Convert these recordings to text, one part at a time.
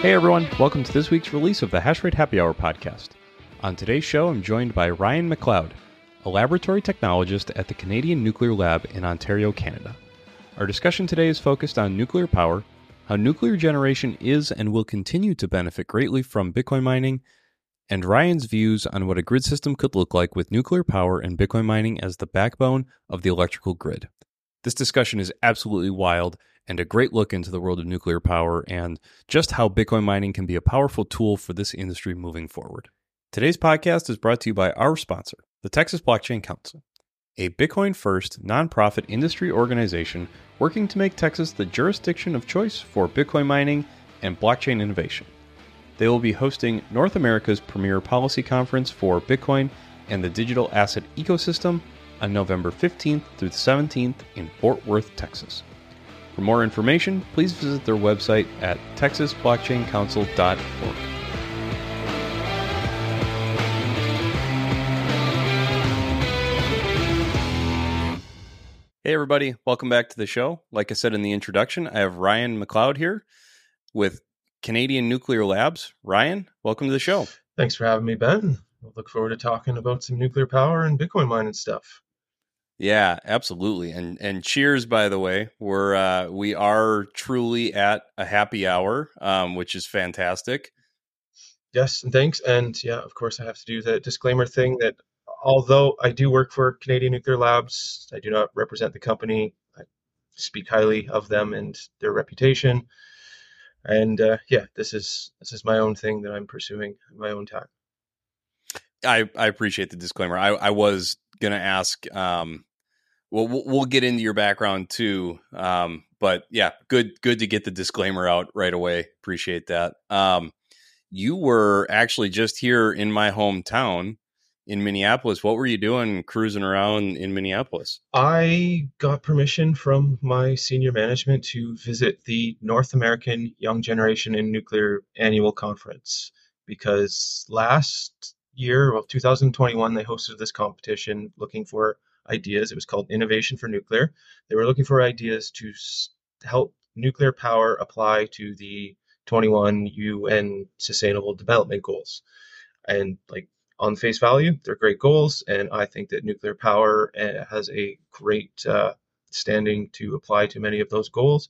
Hey everyone, welcome to this week's release of the Hashrate Happy Hour podcast. On today's show, I'm joined by Ryan Macleod, a laboratory technologist at the Canadian Nuclear Lab in Ontario, Canada. Our discussion today is focused on nuclear power, how nuclear generation is and will continue to benefit greatly from Bitcoin mining, and Ryan's views on what a grid system could look like with nuclear power and Bitcoin mining as the backbone of the electrical grid. This discussion is absolutely wild and a great look into the world of nuclear power and just how Bitcoin mining can be a powerful tool for this industry moving forward. Today's podcast is brought to you by our sponsor, the Texas Blockchain Council, a Bitcoin first nonprofit industry organization working to make Texas the jurisdiction of choice for Bitcoin mining and blockchain innovation. They will be hosting North America's premier policy conference for Bitcoin and the digital asset ecosystem on November 15th through the 17th in Fort Worth, Texas. For more information, please visit their website at texasblockchaincouncil.org. Hey, everybody, welcome back to the show. Like I said in the introduction, I have Ryan Macleod here with Canadian Nuclear Labs. Ryan, welcome to the show. Thanks for having me, Ben. I look forward to talking about some nuclear power and Bitcoin mining stuff. Yeah, absolutely. And and cheers by the way. We're uh we are truly at a happy hour, um, which is fantastic. Yes, and thanks. And yeah, of course I have to do the disclaimer thing that although I do work for Canadian Nuclear Labs, I do not represent the company. I speak highly of them and their reputation. And uh, yeah, this is this is my own thing that I'm pursuing my own time. I, I appreciate the disclaimer. I, I was gonna ask um, well, we'll get into your background too. Um, but yeah, good good to get the disclaimer out right away. Appreciate that. Um, you were actually just here in my hometown in Minneapolis. What were you doing cruising around in Minneapolis? I got permission from my senior management to visit the North American Young Generation in Nuclear Annual Conference because last year, well, 2021, they hosted this competition looking for ideas. It was called Innovation for Nuclear. They were looking for ideas to help nuclear power apply to the 21 UN Sustainable Development Goals. And like on face value, they're great goals, and I think that nuclear power eh, has a great uh, standing to apply to many of those goals.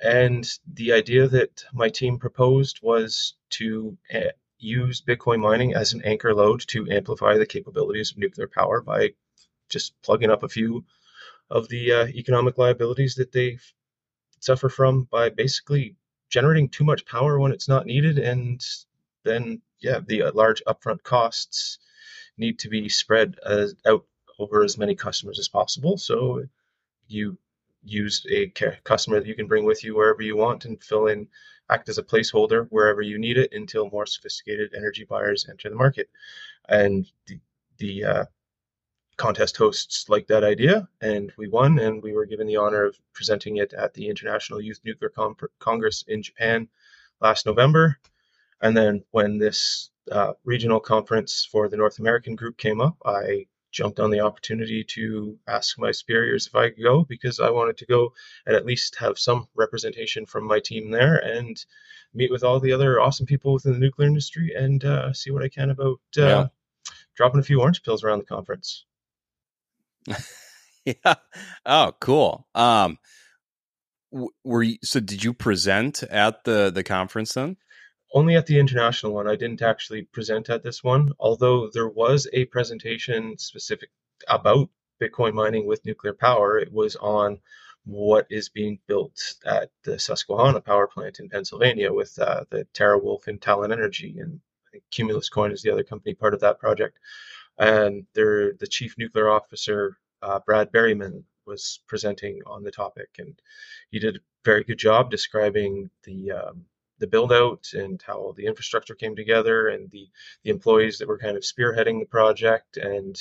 And the idea that my team proposed was to uh, use Bitcoin mining as an anchor load to amplify the capabilities of nuclear power by just plugging up a few of the uh, economic liabilities that they suffer from by basically generating too much power when it's not needed and then yeah the uh, large upfront costs need to be spread as, out over as many customers as possible. So you use a customer that you can bring with you wherever you want and fill in act as a placeholder wherever you need it until more sophisticated energy buyers enter the market. And the, the uh, contest hosts liked that idea, and we won, and we were given the honor of presenting it at the International Youth Nuclear Con- Congress in Japan last November. And then when this uh, regional conference for the North American group came up, I jumped on the opportunity to ask my superiors if I could go because I wanted to go and at least have some representation from my team there and meet with all the other awesome people within the nuclear industry and uh, see what I can about uh, yeah. dropping a few orange pills around the conference. yeah. Oh, cool. Um, were you, so did you present at the the conference then? Only at the international one. I didn't actually present at this one, although there was a presentation specific about Bitcoin mining with nuclear power. It was on what is being built at the Susquehanna power plant in Pennsylvania with uh, the TeraWulf and Talen Energy, and Cumulus Coin is the other company part of that project and their the chief nuclear officer uh, Brad Berryman was presenting on the topic, and he did a very good job describing the um, the build out and how the infrastructure came together and the the employees that were kind of spearheading the project and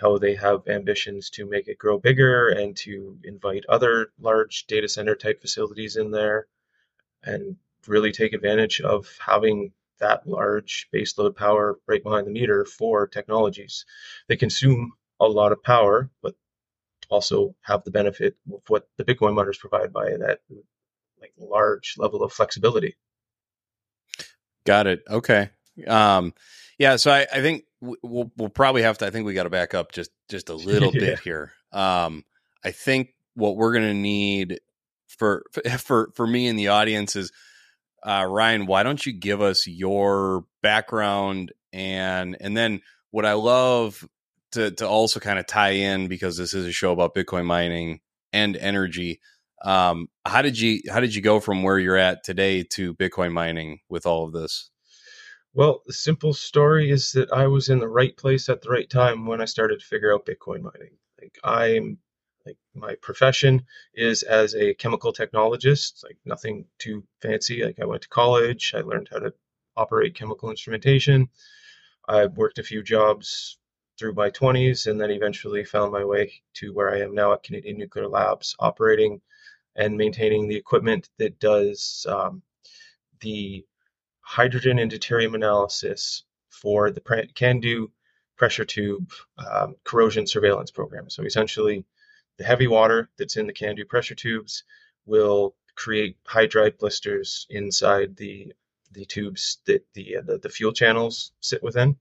how they have ambitions to make it grow bigger and to invite other large data center type facilities in there and really take advantage of having that large baseload power right behind the meter for technologies. They consume a lot of power, but also have the benefit of what the Bitcoin miners provide by that like large level of flexibility. Got it. Okay. Um, yeah. So I, I think we'll we'll probably have to. I think we got to back up just just a little yeah. bit here. Um, I think what we're going to need for for for me and the audience is uh, Ryan. Why don't you give us your background and and then what I love to to also kind of tie in because this is a show about Bitcoin mining and energy. Um, how did you how did you go from where you're at today to Bitcoin mining with all of this? Well, the simple story is that I was in the right place at the right time when I started to figure out Bitcoin mining. Like I'm like my profession is as a chemical technologist, like nothing too fancy. Like I went to college, I learned how to operate chemical instrumentation. I worked a few jobs through my 20s and then eventually found my way to where I am now at Canadian Nuclear Labs, operating and maintaining the equipment that does um, the hydrogen and deuterium analysis for the CANDU pressure tube um, corrosion surveillance program. So essentially, the heavy water that's in the CANDU pressure tubes will create hydride blisters inside the the tubes that the, uh, the, the fuel channels sit within.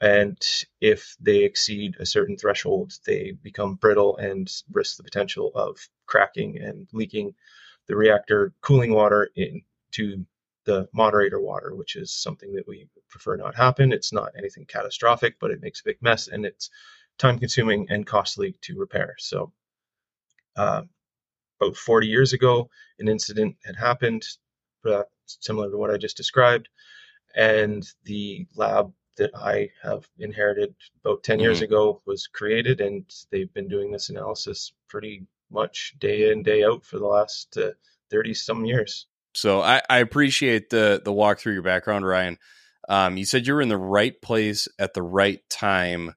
And if they exceed a certain threshold, they become brittle and risk the potential of cracking and leaking the reactor cooling water into the moderator water, which is something that we prefer not happen. It's not anything catastrophic, but it makes a big mess and it's time consuming and costly to repair. So, uh, about 40 years ago, an incident had happened uh, similar to what I just described, and the lab that I have inherited about 10 mm-hmm. years ago was created, and they've been doing this analysis pretty much day in, day out for the last 30 uh, some years. So I, I appreciate the the walk through your background, Ryan. Um, you said you were in the right place at the right time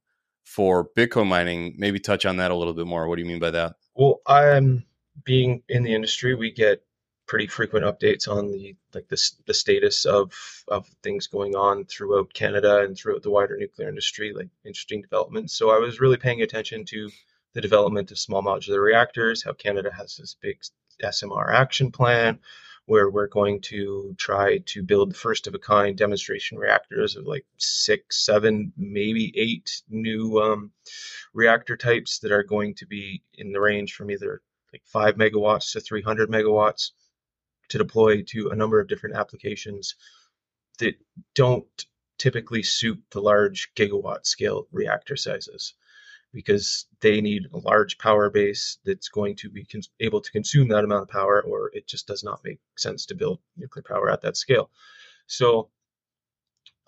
for Bitcoin mining. Maybe touch on that a little bit more. What do you mean by that? Well, I'm being in the industry. We get pretty frequent updates on the like the, the status of of things going on throughout Canada and throughout the wider nuclear industry, like interesting developments. So I was really paying attention to the development of small modular reactors, how Canada has this big SMR action plan, where we're going to try to build first of a kind demonstration reactors of like six, seven, maybe eight new um, reactor types that are going to be in the range from either like five megawatts to 300 megawatts to deploy to a number of different applications that don't typically suit the large gigawatt scale reactor sizes because they need a large power base that's going to be cons- able to consume that amount of power, or it just does not make sense to build nuclear power at that scale. So,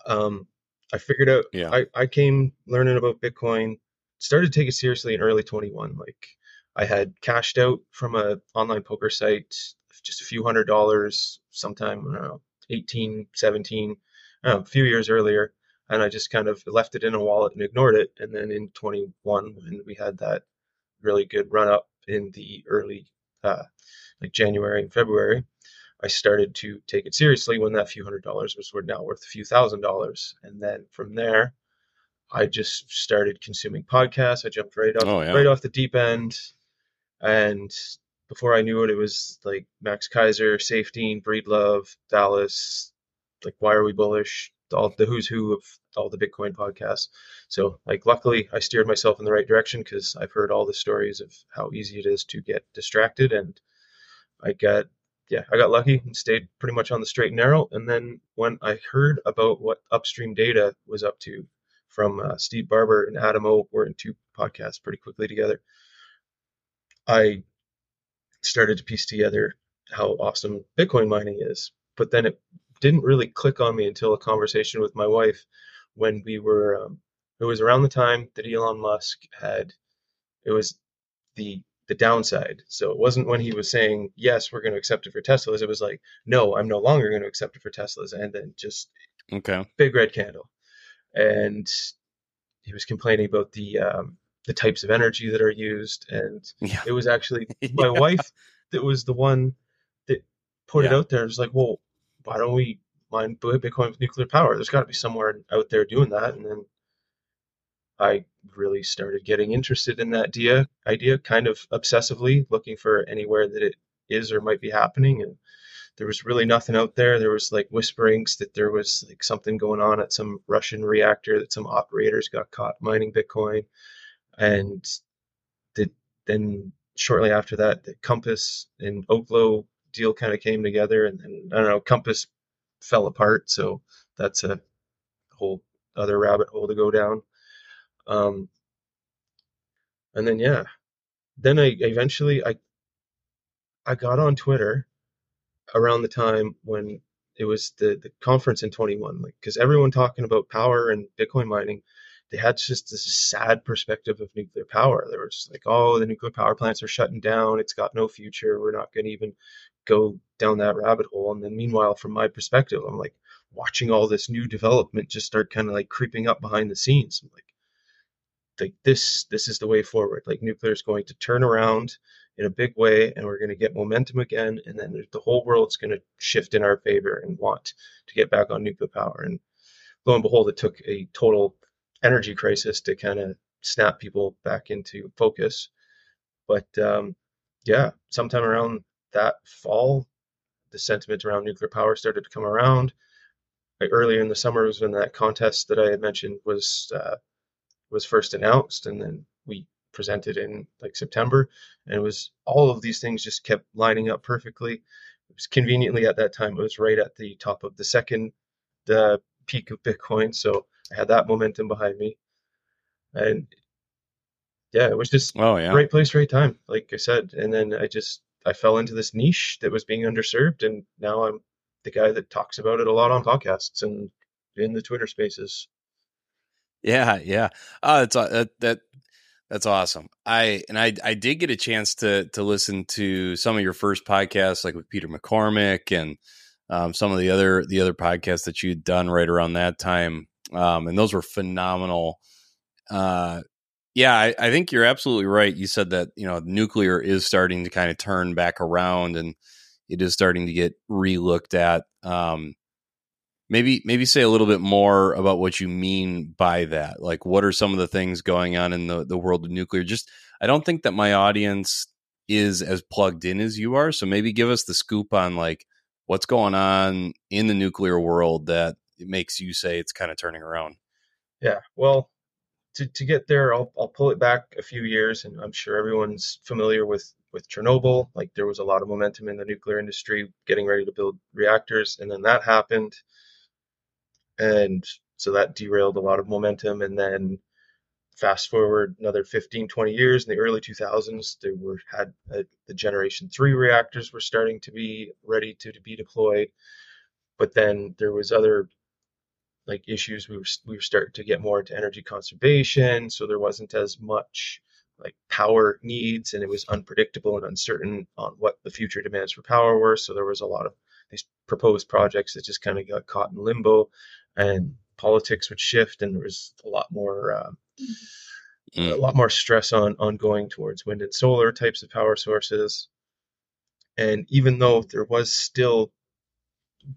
um, I figured out. Yeah. I, I came learning about Bitcoin, started to take it seriously in early 21. Like, I had cashed out from a online poker site, just a few hundred dollars, sometime I don't know, 18, 17, know, a few years earlier and I just kind of left it in a wallet and ignored it. And then in 21, when we had that really good run up in the early, uh, like January and February, I started to take it seriously when that few hundred dollars was now worth a few thousand dollars. And then from there, I just started consuming podcasts. I jumped right off, oh, yeah. right off the deep end. And before I knew it, it was like Max Keiser, Saifedean, Breedlove, Dallas, like Why Are We Bullish, all the who's who of all the Bitcoin podcasts. So, like, luckily, I steered myself in the right direction because I've heard all the stories of how easy it is to get distracted, and I got, yeah, I got lucky and stayed pretty much on the straight and narrow. And then when I heard about what Upstream Data was up to from uh, Steve Barbour and Adam O, we're in two podcasts pretty quickly together. I started to piece together how awesome Bitcoin mining is. But then it didn't really click on me until a conversation with my wife when we were. Um, it was around the time that Elon Musk had. It was the the downside. So it wasn't when he was saying yes, we're going to accept it for Teslas. It was like no, I'm no longer going to accept it for Teslas, and then just okay, big red candle. And he was complaining about the um, the types of energy that are used, and yeah. it was actually my yeah. wife that was the one that put yeah. it out there. It was like, well, why don't we mine Bitcoin with nuclear power? There's got to be somewhere out there doing that. And then I really started getting interested in that idea, idea kind of obsessively, looking for anywhere that it is or might be happening. And there was really nothing out there. There was like whisperings that there was like something going on at some Russian reactor that some operators got caught mining Bitcoin, and the, then shortly after that, the Compass and Oklo deal kind of came together, and then I don't know, Compass fell apart. So that's a whole other rabbit hole to go down. Um, and then yeah, then I eventually I I got on Twitter around the time when it was the, the conference in 21 like because everyone talking about power and bitcoin mining they had just this sad perspective of nuclear power there was like oh the nuclear power plants are shutting down it's got no future we're not going to even go down that rabbit hole. And then meanwhile from my perspective i'm like watching all this new development just start kind of like creeping up behind the scenes. I'm like like this this is the way forward. Like nuclear is going to turn around in a big way and we're going to get momentum again and then the whole world's going to shift in our favor and want to get back on nuclear power. And lo and behold it took a total energy crisis to kind of snap people back into focus. But um, yeah sometime around that fall the sentiment around nuclear power started to come around like earlier in the summer was when that contest that i had mentioned was uh, was first announced and then we presented in like September, and it was all of these things just kept lining up perfectly. It was conveniently at that time it was right at the top of the second the peak of Bitcoin, so I had that momentum behind me, and yeah, it was just oh yeah, right place, right time, like I said. And then I just I fell into this niche that was being underserved, and now I'm the guy that talks about it a lot on podcasts and in the Twitter Spaces. Yeah, yeah. It's uh, that that's awesome. I and I I did get a chance to to listen to some of your first podcasts, like with Peter McCormack and um, some of the other the other podcasts that you'd done right around that time, um, and those were phenomenal. Uh, yeah, I, I think you're absolutely right. You said that you know nuclear is starting to kind of turn back around, and it is starting to get relooked at. Um, maybe maybe say a little bit more about what you mean by that like what are some of the things going on in the, the world of nuclear just i don't think that my audience is as plugged in as you are so maybe give us the scoop on like what's going on in the nuclear world that makes you say it's kind of turning around yeah well to, to get there I'll, I'll pull it back a few years and i'm sure everyone's familiar with with chernobyl. Like there was a lot of momentum in the nuclear industry getting ready to build reactors and then that happened. And so that derailed a lot of momentum and then fast forward another 15 20 years in the early 2000s they were had uh, the generation 3 reactors were starting to be ready to, to be deployed. But then there was other like issues we were we were starting to get more into energy conservation so there wasn't as much like power needs and it was unpredictable and uncertain on what the future demands for power were so there was a lot of these proposed projects that just kind of got caught in limbo and politics would shift, and there was a lot more. Uh, mm. A lot more stress on on going towards wind and solar types of power sources, and even though there was still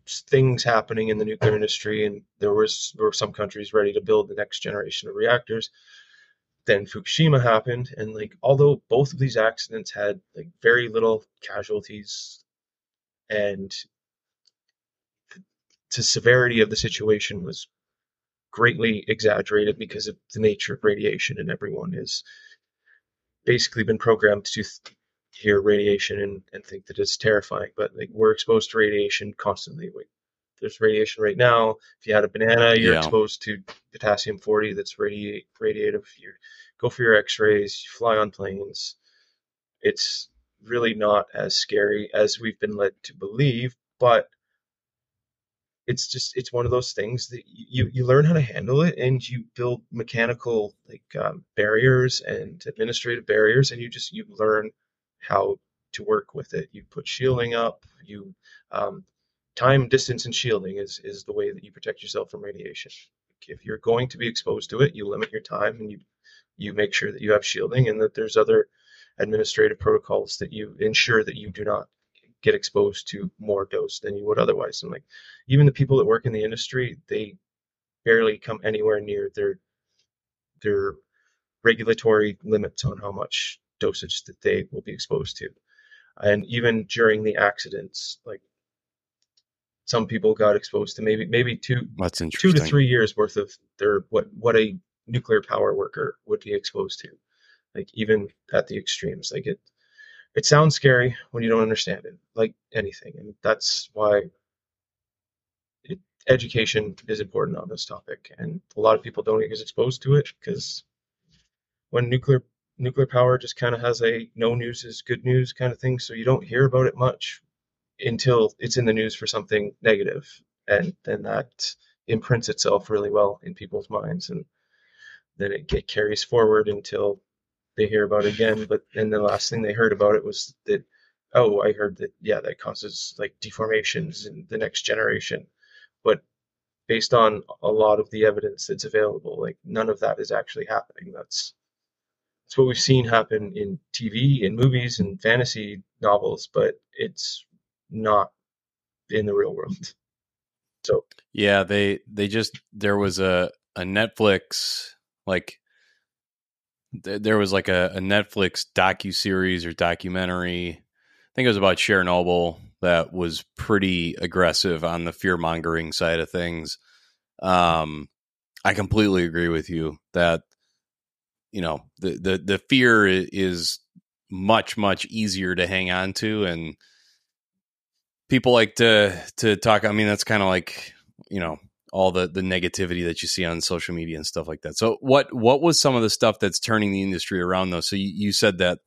things happening in the nuclear industry, and there was there were some countries ready to build the next generation of reactors. Then Fukushima happened, and like although both of these accidents had like very little casualties, and the severity of the situation was greatly exaggerated because of the nature of radiation, and everyone has basically been programmed to hear radiation and, and think that it's terrifying. But like we're exposed to radiation constantly. Like, there's radiation right now. If you had a banana, you're yeah. exposed to potassium 40 that's radiate radiative. You go for your X-rays. You fly on planes. It's really not as scary as we've been led to believe, but it's just it's one of those things that you you learn how to handle it and you build mechanical like um, barriers and administrative barriers and you just you learn how to work with it you put shielding up you um, time distance and shielding is is the way that you protect yourself from radiation if you're going to be exposed to it you limit your time and you you make sure that you have shielding and that there's other administrative protocols that you ensure that you do not get exposed to more dose than you would otherwise. And like even the people that work in the industry, they barely come anywhere near their their regulatory limits on how much dosage that they will be exposed to. And even during the accidents, like some people got exposed to maybe maybe two two to three years worth of their what what a nuclear power worker would be exposed to, like even at the extremes. Like it, it sounds scary when you don't understand it, like anything, and that's why it, education is important on this topic. And a lot of people don't get exposed to it because when nuclear nuclear power just kind of has a no news is good news kind of thing, so you don't hear about it much until it's in the news for something negative, and then that imprints itself really well in people's minds, and then it, it carries forward until they hear about it again. But then the last thing they heard about it was that, oh, I heard that yeah, that causes like deformations in the next generation, but based on a lot of the evidence that's available, like none of that is actually happening. That's that's what we've seen happen in TV, and movies, and fantasy novels, but it's not in the real world. So Yeah, they they just there was a a Netflix like th- there was like a, a Netflix docu series or documentary. I think it was about Chernobyl that was pretty aggressive on the fear mongering side of things. Um, I completely agree with you that you know the the the fear is much much easier to hang on to and people like to to talk i mean that's kind of like you know all the the negativity that you see on social media and stuff like that. So what what was some of the stuff that's turning the industry around though? So you, you said that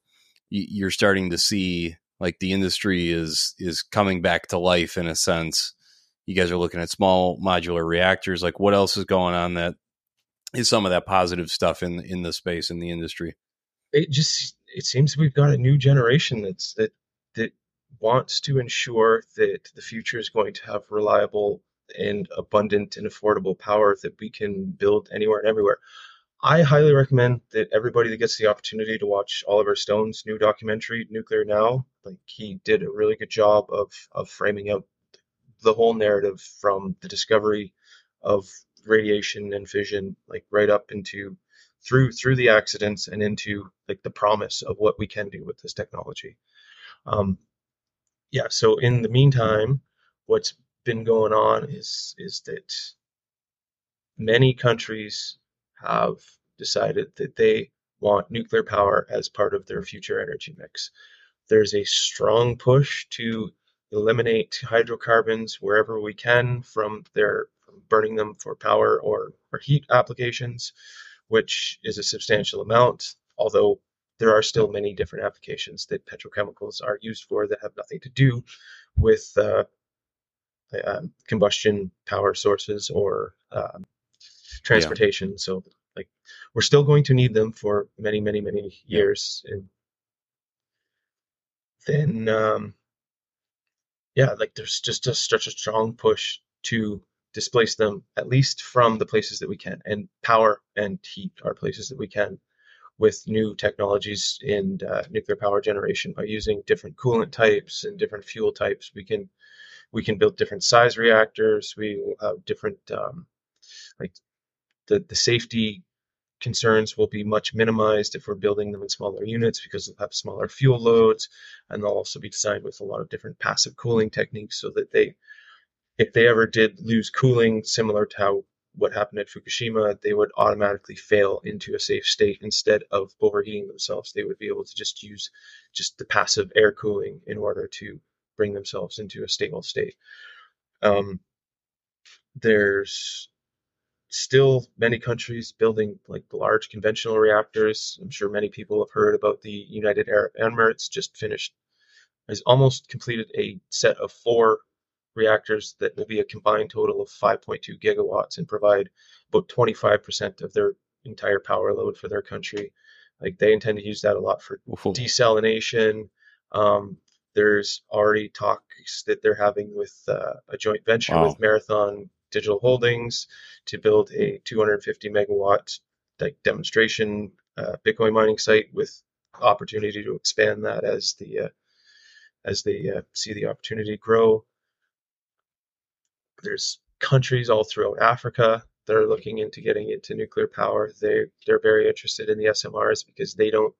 you're starting to see like the industry is is coming back to life in a sense. You guys are looking at small modular reactors. Like what else is going on that is some of that positive stuff in in the space in the industry it just it seems we've got a new generation that's that that wants to ensure that the future is going to have reliable and abundant and affordable power that we can build anywhere and everywhere. I highly recommend that everybody that gets the opportunity to watch Oliver Stone's new documentary, Nuclear Now. Like he did a really good job of of framing out the whole narrative from the discovery of radiation and fission, like right up into through through the accidents and into like the promise of what we can do with this technology. Um, yeah. So in the meantime, what's been going on is is that many countries have decided that they want nuclear power as part of their future energy mix. There's a strong push to eliminate hydrocarbons wherever we can from their burning them for power or, or heat applications, which is a substantial amount, although there are still many different applications that petrochemicals are used for that have nothing to do with uh, uh, combustion power sources or um, transportation. So, like, we're still going to need them for many, many, many years. And then, um, yeah, like, there's just a, such a strong push to displace them, at least from the places that we can. And power and heat are places that we can with new technologies in uh, nuclear power generation by using different coolant types and different fuel types. We can we can build different size reactors. We will have different um, like the the safety concerns will be much minimized if we're building them in smaller units because they'll have smaller fuel loads and they'll also be designed with a lot of different passive cooling techniques so that they if they ever did lose cooling similar to how what happened at Fukushima, they would automatically fail into a safe state instead of overheating themselves. They would be able to just use just the passive air cooling in order to bring themselves into a stable state. Um, there's still many countries building like large conventional reactors. I'm sure many people have heard about the United Arab Emirates just finished has almost completed a set of four reactors that will be a combined total of 5.2 gigawatts and provide about 25% of their entire power load for their country. Like they intend to use that a lot for desalination. Um, there's already talks that they're having with uh, a joint venture Wow. with Marathon Digital Holdings to build a 250 megawatt like demonstration uh, Bitcoin mining site with opportunity to expand that as the uh, as they uh, see the opportunity grow. There's countries all throughout Africa that are looking into getting into nuclear power. They they're very interested in the SMRs because they don't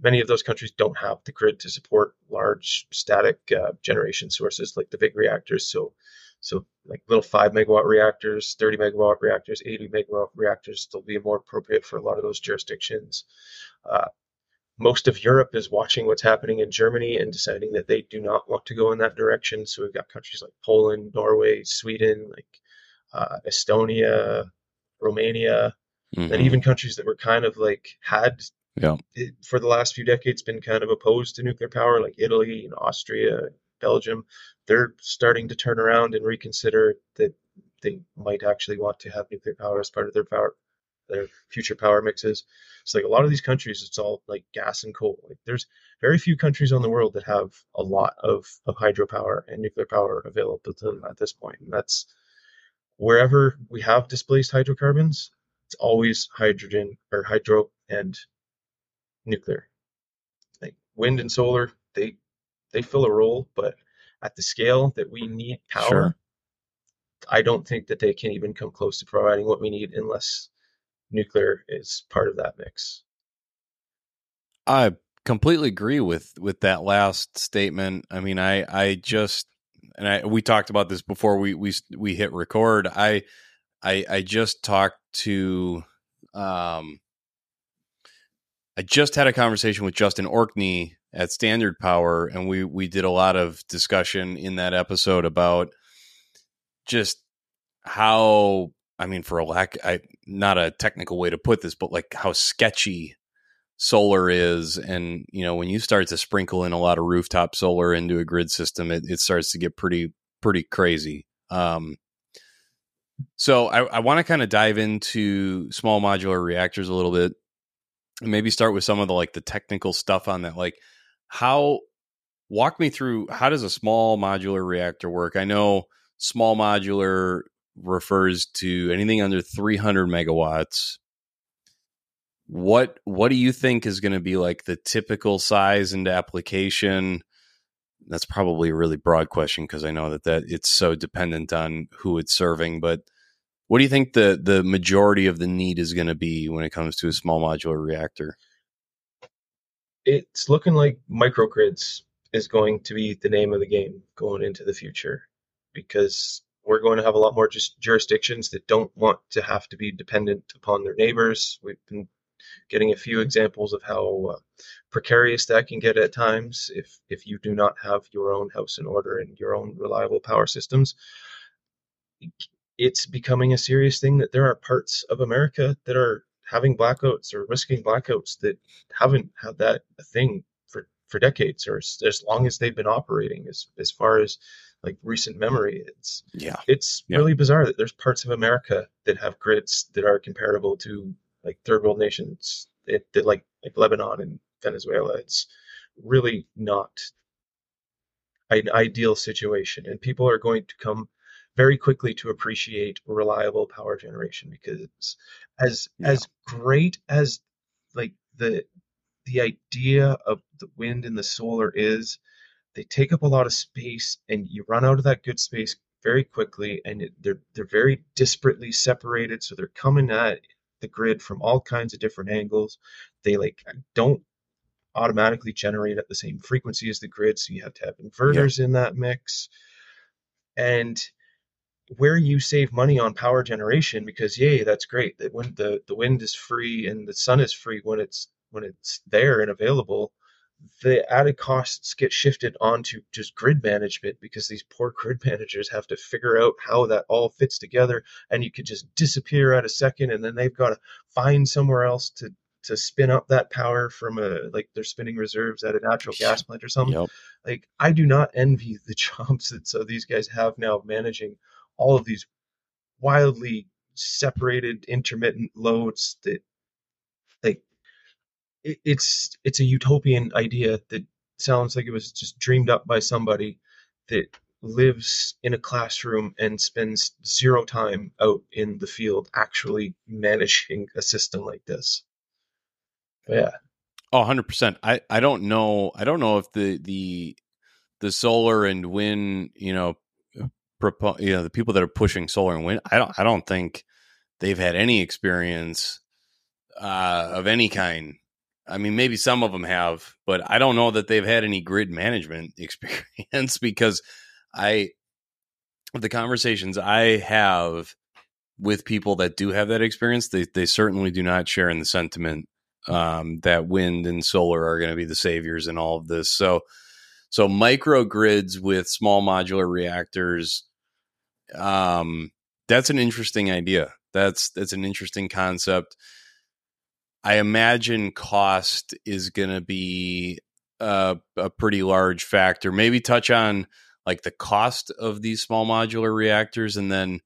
many of those countries don't have the grid to support large static uh, generation sources like the big reactors. So, so like little five megawatt reactors, 30 megawatt reactors, 80 megawatt reactors, they'll be more appropriate for a lot of those jurisdictions. Uh, most of Europe is watching what's happening in Germany and deciding that they do not want to go in that direction. So we've got countries like Poland, Norway, Sweden, like uh, Estonia, Romania, mm-hmm. and even countries that were kind of like had yeah. for the last few decades been kind of opposed to nuclear power, like Italy and Austria, Belgium. They're starting to turn around and reconsider that they might actually want to have nuclear power as part of their power their future power mixes. It's like a lot of these countries, it's all like gas and coal. Like there's very few countries on the world that have a lot of, of hydropower and nuclear power available to them at this point. And that's wherever we have displaced hydrocarbons, it's always hydrogen or hydro and nuclear. Like wind and solar, they they fill a role, but at the scale that we need power, sure. I don't think that they can even come close to providing what we need unless nuclear is part of that mix. I completely agree with with that last statement. I mean, I I just and I we talked about this before we we we hit record. I I I just talked to um I just had a conversation with Justin Orkney at Standard Power and we we did a lot of discussion in that episode about just how I mean, for a lack, I not a technical way to put this, but like how sketchy solar is, and you know, when you start to sprinkle in a lot of rooftop solar into a grid system, it, it starts to get pretty pretty crazy. Um, so I, I want to kind of dive into small modular reactors a little bit, and maybe start with some of the like the technical stuff on that, like how walk me through how does a small modular reactor work? I know small modular refers to anything under 300 megawatts. What what do you think is going to be like the typical size and application? That's probably a really broad question because I know that that it's so dependent on who it's serving. But what do you think the the majority of the need is going to be when it comes to a small modular reactor? It's looking like microgrids is going to be the name of the game going into the future because we're going to have a lot more just jurisdictions that don't want to have to be dependent upon their neighbors. We've been getting a few examples of how uh, precarious that can get at times if if you do not have your own house in order and your own reliable power systems. It's becoming a serious thing that there are parts of America that are having blackouts or risking blackouts that haven't had that thing for for decades or as, as long as they've been operating as as far as like recent memory. It's yeah, it's yeah. really bizarre that there's parts of America that have grids that are comparable to like third world nations that, that like like Lebanon and Venezuela. It's really not an ideal situation, and people are going to come very quickly to appreciate reliable power generation because as yeah. as great as like the the idea of the wind and the solar is they take up a lot of space and you run out of that good space very quickly and it, they're they're very disparately separated. So they're coming at the grid from all kinds of different angles. They like don't automatically generate at the same frequency as the grid. So you have to have inverters yeah. in that mix. And where you save money on power generation because yay that's great. That when the, the wind is free and the sun is free when it's when it's there and available the added costs get shifted onto just grid management because these poor grid managers have to figure out how that all fits together and you could just disappear at a second and then they've got to find somewhere else to to spin up that power from a like they're spinning reserves at a natural gas plant or something yep. like i do not envy the jobs that so these guys have now managing all of these wildly separated intermittent loads that it, it's it's a utopian idea that sounds like it was just dreamed up by somebody that lives in a classroom and spends zero time out in the field actually managing a system like this. But yeah. Oh, 100%. I, I don't know. I don't know if the, the, the solar and wind, you know, propo- you know, the people that are pushing solar and wind, I don't, I don't think they've had any experience uh, of any kind I mean, maybe some of them have, but I don't know that they've had any grid management experience because I, the conversations I have with people that do have that experience, they, they certainly do not share in the sentiment um, that wind and solar are going to be the saviors in all of this. So, so microgrids with small modular reactors, um, that's an interesting idea. That's that's an interesting concept. I imagine cost is going to be a, a pretty large factor. Maybe touch on like the cost of these small modular reactors, and then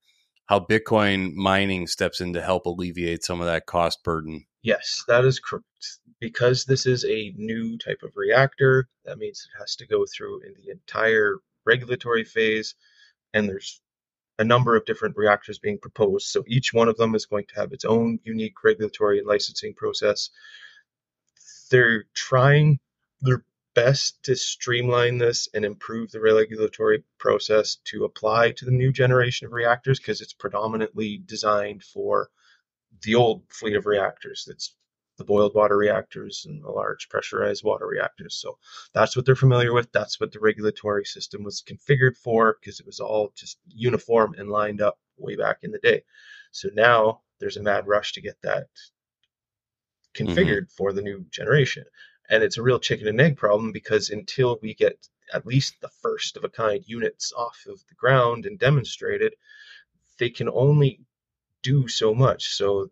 how Bitcoin mining steps in to help alleviate some of that cost burden. Yes, that is correct. Because this is a new type of reactor, that means it has to go through in the entire regulatory phase, and there's a number of different reactors being proposed. So each one of them is going to have its own unique regulatory and licensing process. They're trying their best to streamline this and improve the regulatory process to apply to the new generation of reactors because it's predominantly designed for the old fleet of reactors that's the boiled water reactors and the large pressurized water reactors. So that's what they're familiar with. That's what the regulatory system was configured for because it was all just uniform and lined up way back in the day. So now there's a mad rush to get that configured mm-hmm. for the new generation. And it's a real chicken and egg problem because until we get at least the first of a kind units off of the ground and demonstrated, they can only do so much. So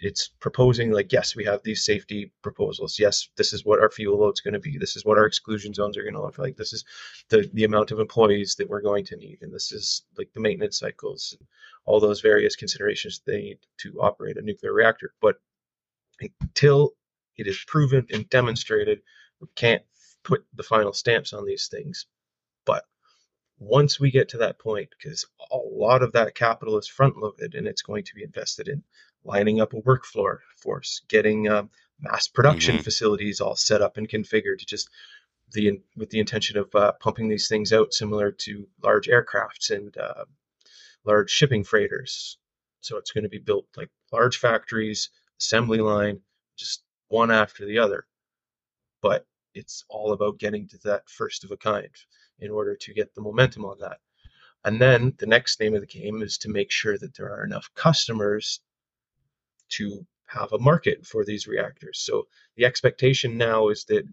it's proposing like yes we have these safety proposals. Yes this is what our fuel load's going to be. This is what our exclusion zones are going to look like. This is the the amount of employees that we're going to need. And this is like the maintenance cycles and all those various considerations they need to operate a nuclear reactor. But until it is proven and demonstrated we can't put the final stamps on these things. But once we get to that point because a lot of that capital is front loaded and it's going to be invested in lining up a workflow force, getting um, mass production mm-hmm. facilities all set up and configured to just the with the intention of uh, pumping these things out similar to large aircrafts and uh, large shipping freighters. So it's going to be built like large factories, assembly line, just one after the other. But it's all about getting to that first of a kind in order to get the momentum on that. And then the next name of the game is to make sure that there are enough customers to have a market for these reactors. So the expectation now is that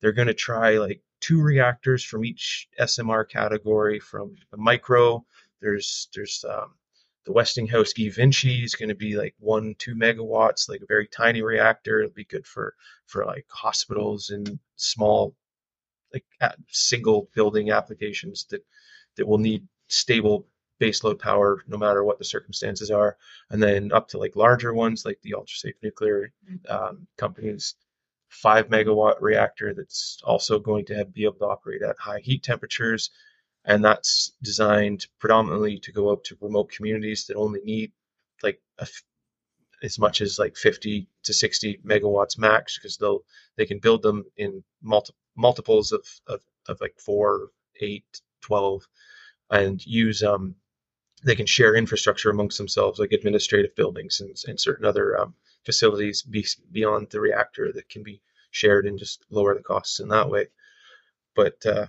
they're going to try like two reactors from each SMR category. From the micro, there's there's um, the Westinghouse eVinci is going to be like one two megawatts, like a very tiny reactor. It'll be good for for like hospitals and small like single building applications that that will need stable baseload power no matter what the circumstances are. And then up to like larger ones like the ultra safe nuclear um, companies five megawatt reactor that's also going to have, be able to operate at high heat temperatures. And that's designed predominantly to go out to remote communities that only need like as much as like 50 to 60 megawatts max because they'll they can build them in multi, multiples of, of, of like 4 8 12 and use um they can share infrastructure amongst themselves, like administrative buildings and, and certain other um, facilities be, beyond the reactor that can be shared and just lower the costs in that way. But uh,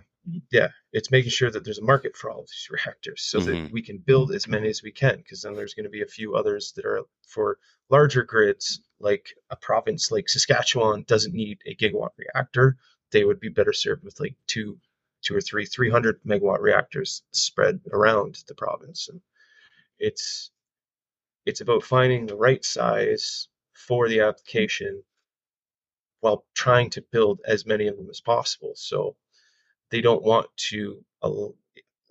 yeah, it's making sure that there's a market for all of these reactors so mm-hmm. that we can build as many as we can, because then there's going to be a few others that are for larger grids, like a province like Saskatchewan doesn't need a gigawatt reactor. They would be better served with like two two or three 300 megawatt reactors spread around the province. And it's it's about finding the right size for the application while trying to build as many of them as possible. So they don't want to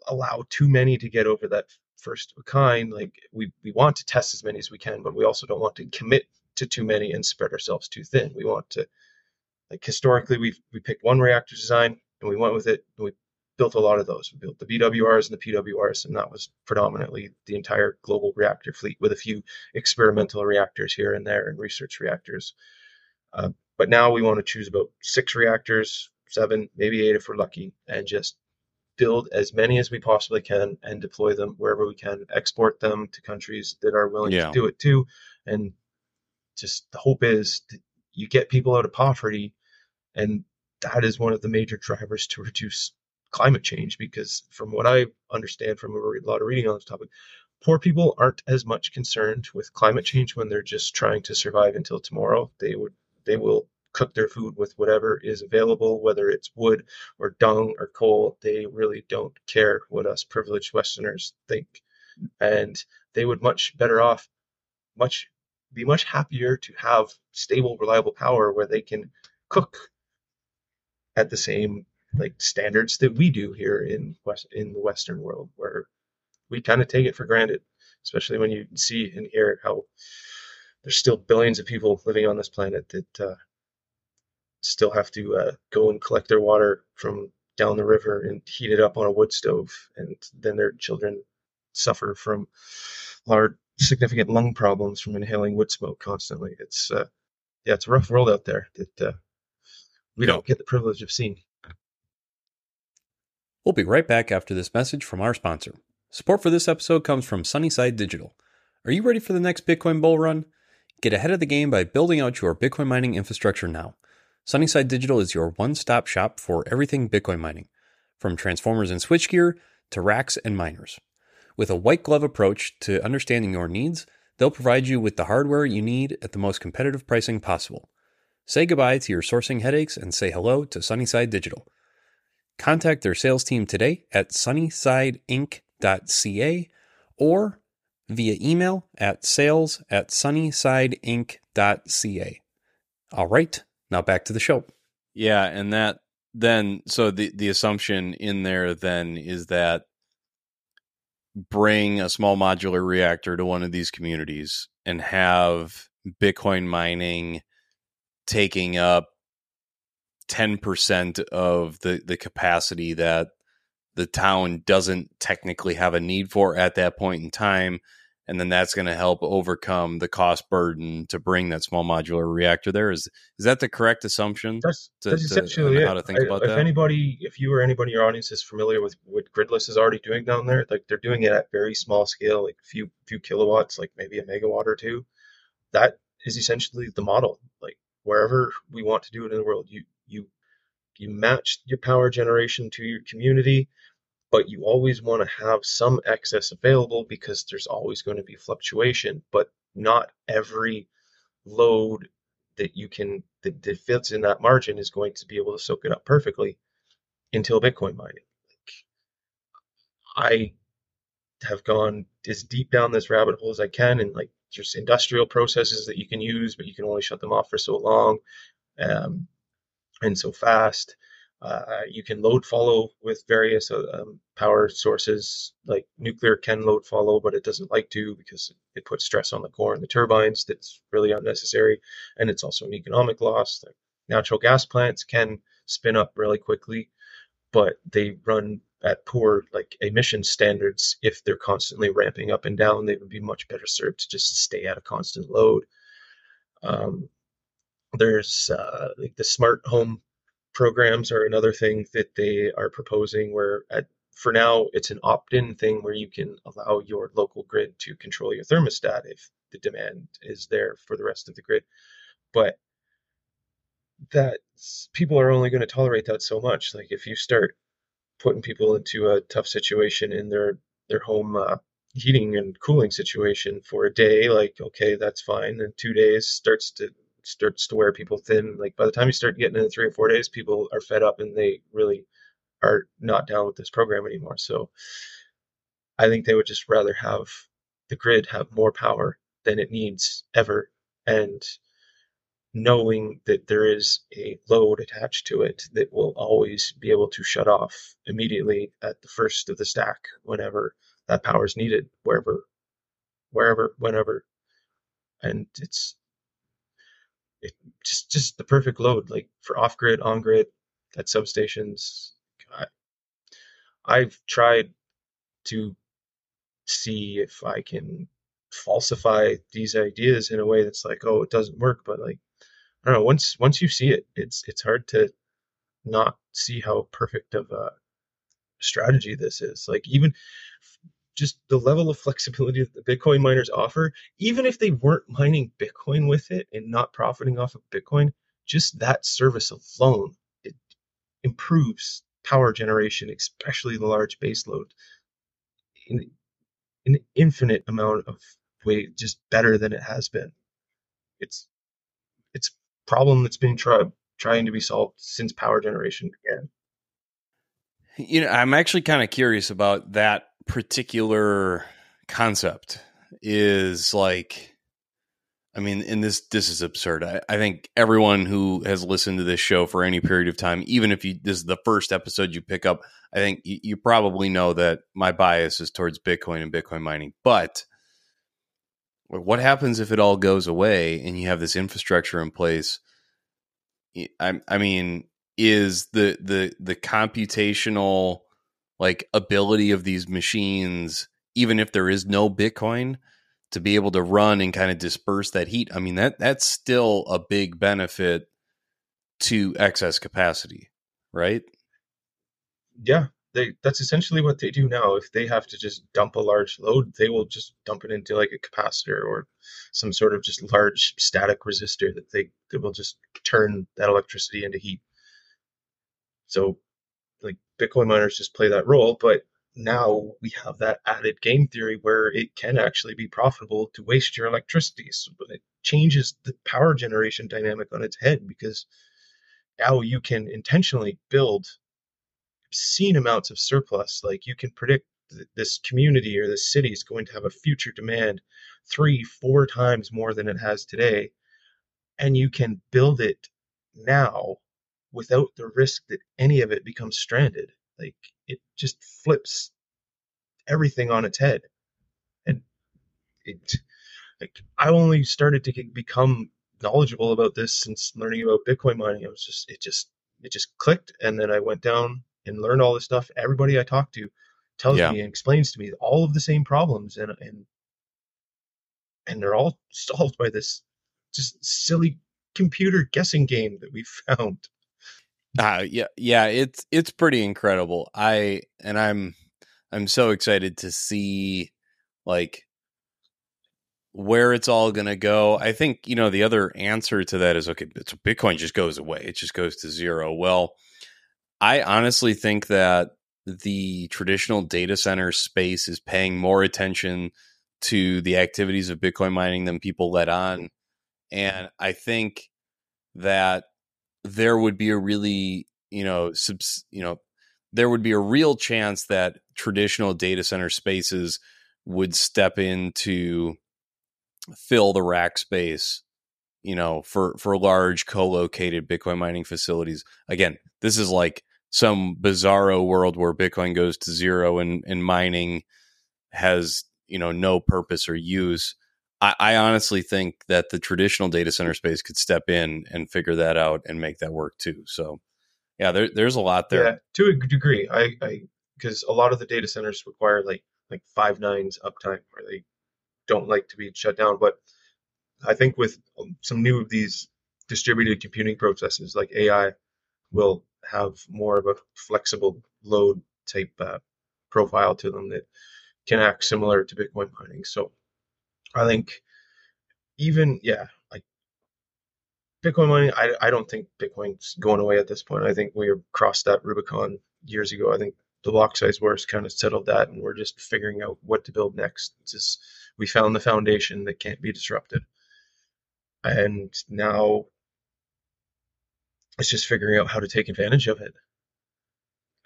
allow too many to get over that first of a kind. Like we, we want to test as many as we can, but we also don't want to commit to too many and spread ourselves too thin. We want to, like historically, we we picked one reactor design, and we went with it. And we built a lot of those. We built the BWRs and the PWRs, and that was predominantly the entire global reactor fleet, with a few experimental reactors here and there and research reactors. Uh, but now we want to choose about six reactors, seven, maybe eight if we're lucky, and just build as many as we possibly can and deploy them wherever we can, export them to countries that are willing yeah. to do it too. And just the hope is you get people out of poverty, and that is one of the major drivers to reduce climate change. Because from what I understand from a lot of reading on this topic, poor people aren't as much concerned with climate change when they're just trying to survive until tomorrow. They would they will cook their food with whatever is available, whether it's wood or dung or coal. They really don't care what us privileged Westerners think. And they would much better off, much be much happier to have stable, reliable power where they can cook at the same like standards that we do here in West in the Western world, where we kind of take it for granted, especially when you see and hear how there's still billions of people living on this planet that uh, still have to uh, go and collect their water from down the river and heat it up on a wood stove, and then their children suffer from large, significant lung problems from inhaling wood smoke constantly. It's uh, yeah, it's a rough world out there that uh, we don't get the privilege of seeing. We'll be right back after this message from our sponsor. Support for this episode comes from Sunnyside Digital. Are you ready for the next Bitcoin bull run? Get ahead of the game by building out your Bitcoin mining infrastructure now. Sunnyside Digital is your one stop shop for everything Bitcoin mining, from transformers and switchgear to racks and miners. With a white glove approach to understanding your needs, they'll provide you with the hardware you need at the most competitive pricing possible. Say goodbye to your sourcing headaches and say hello to Sunnyside Digital. Contact their sales team today at sunnysideinc.ca or via email at sales at sunnysideinc.ca. All right, now back to the show. Yeah, and that then so the the assumption in there then is that bring a small modular reactor to one of these communities and have Bitcoin mining taking up 10% of the the capacity that the town doesn't technically have a need for at that point in time and then that's going to help overcome the cost burden to bring that small modular reactor there. Is is that the correct assumption? That's, to, that's essentially to, how to think I, about if that. If anybody, if you or anybody in your audience is familiar with what Gridless is already doing down there, like they're doing it at very small scale, like few few kilowatts, like maybe a megawatt or two. That is essentially the model. Like wherever we want to do it in the world, you you you match your power generation to your community but you always want to have some excess available because there's always going to be fluctuation but not every load that you can that, that fits in that margin is going to be able to soak it up perfectly until bitcoin mining. Like, i have gone as deep down this rabbit hole as i can and like just industrial processes that you can use but you can only shut them off for so long um, and so fast uh, you can load follow with various uh, um, power sources, like nuclear can load follow, but it doesn't like to because it puts stress on the core and the turbines that's really unnecessary. And it's also an economic loss. Natural gas plants can spin up really quickly, but they run at poor like emission standards if they're constantly ramping up and down they would be much better served to just stay at a constant load. Um, there's uh, like the smart home programs are another thing that they are proposing where at for now it's an opt-in thing where you can allow your local grid to control your thermostat if the demand is there for the rest of the grid. But that people are only going to tolerate that so much. Like if you start putting people into a tough situation in their their home uh, heating and cooling situation for a day like okay that's fine and two days starts to starts to wear people thin. Like by the time you start getting into three or four days, people are fed up and they really are not down with this program anymore. So I think they would just rather have the grid have more power than it needs ever. And knowing that there is a load attached to it that will always be able to shut off immediately at the first of the stack whenever that power is needed, wherever, wherever, whenever. And it's it, just just the perfect load, like for off grid, on grid, at substations. I, I've tried to see if I can falsify these ideas in a way that's like, oh, it doesn't work, but like I don't know. Once once you see it, it's it's hard to not see how perfect of a strategy this is. Like even just the level of flexibility that the Bitcoin miners offer, even if they weren't mining Bitcoin with it and not profiting off of Bitcoin, just that service alone, it improves power generation, especially the large baseload, in an infinite amount of way, just better than it has been. It's problem that's been try, trying to be solved since power generation began. You know, I'm actually kind of curious about that particular concept. Is like, I mean, and this this is absurd. I, I, think everyone who has listened to this show for any period of time, even if you this is the first episode you pick up, I think you, you probably know that my bias is towards Bitcoin and Bitcoin mining. But what happens if it all goes away and you have this infrastructure in place? I, I mean, is the the the computational like ability of these machines, even if there is no Bitcoin, to be able to run and kind of disperse that heat. I mean that that's still a big benefit to excess capacity, right? Yeah, they that's essentially what they do now. If they have to just dump a large load, they will just dump it into like a capacitor or some sort of just large static resistor that they, that will just turn that electricity into heat. So like Bitcoin miners just play that role, but now we have that added game theory where it can actually be profitable to waste your electricity. So it changes the power generation dynamic on its head because now you can intentionally build obscene amounts of surplus. Like you can predict this community or this city is going to have a future demand three, four times more than it has today. And you can build it now without the risk that any of it becomes stranded. Like it just flips everything on its head. And it, like I only started to become knowledgeable about this since learning about Bitcoin mining. It was just, it just, it just clicked. And then I went down and learned all this stuff. Everybody I talk to tells yeah. me and explains to me all of the same problems and, and, and they're all solved by this just silly computer guessing game that we found. Uh, yeah, yeah, it's it's pretty incredible. I and I'm I'm so excited to see like where it's all going to go. I think you know the other answer to that is okay. So Bitcoin just goes away; it just goes to zero. Well, I honestly think that the traditional data center space is paying more attention to the activities of Bitcoin mining than people let on, and I think that there would be a really you know subs, you know there would be a real chance that traditional data center spaces would step in to fill the rack space you know for for large co-located bitcoin mining facilities. Again this is like some bizarro world where bitcoin goes to zero and and mining has you know no purpose or use I, I, honestly think that the traditional data center space could step in and figure that out and make that work too. So, yeah, there, there's a lot there. Yeah, to a degree, I because a lot of the data centers require like like five nines uptime, where they don't like to be shut down. But I think with um, some new of these distributed computing processes like AI, will have more of a flexible load type uh, profile to them that can act similar to Bitcoin mining. So I think even yeah, like Bitcoin mining, I I don't think Bitcoin's going away at this point. I think we crossed that Rubicon years ago. I think the block size wars kind of settled that, and we're just figuring out what to build next. It's just we found the foundation that can't be disrupted, and now it's just figuring out how to take advantage of it.